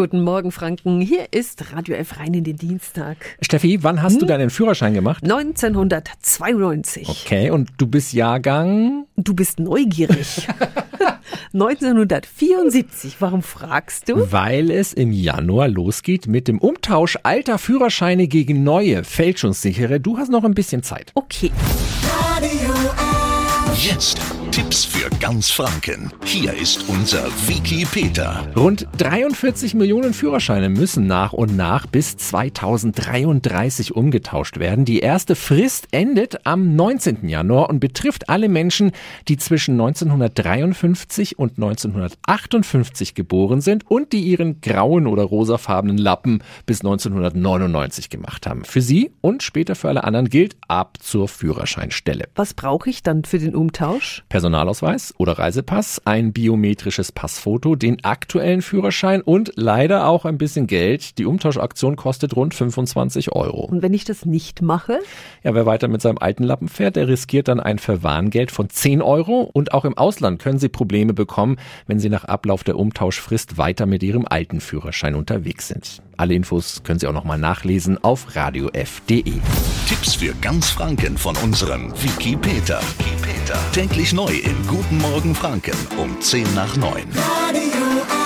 Guten Morgen, Franken. Hier ist Radio F rein in den Dienstag. Steffi, wann hast hm? du deinen Führerschein gemacht? 1992. Okay, und du bist Jahrgang? Du bist neugierig. 1974. Warum fragst du? Weil es im Januar losgeht mit dem Umtausch alter Führerscheine gegen neue, fälschungssichere. Du hast noch ein bisschen Zeit. Okay. Radio Jetzt Tipps für ganz Franken. Hier ist unser Wiki Peter. Rund 43 Millionen Führerscheine müssen nach und nach bis 2033 umgetauscht werden. Die erste Frist endet am 19. Januar und betrifft alle Menschen, die zwischen 1953 und 1958 geboren sind und die ihren grauen oder rosafarbenen Lappen bis 1999 gemacht haben. Für sie und später für alle anderen gilt ab zur Führerscheinstelle. Was brauche ich dann für den Umtausch? Personalausweis oder Reisepass, ein biometrisches Passfoto, den aktuellen Führerschein und leider auch ein bisschen Geld. Die Umtauschaktion kostet rund 25 Euro. Und wenn ich das nicht mache? Ja, wer weiter mit seinem alten Lappen fährt, der riskiert dann ein Verwarngeld von 10 Euro. Und auch im Ausland können Sie Probleme bekommen, wenn Sie nach Ablauf der Umtauschfrist weiter mit Ihrem alten Führerschein unterwegs sind. Alle Infos können Sie auch nochmal nachlesen auf radiof.de. Tipps für ganz Franken von unserem Wiki Peter. Peter. Täglich neu in Guten Morgen Franken um 10 nach 9. Radio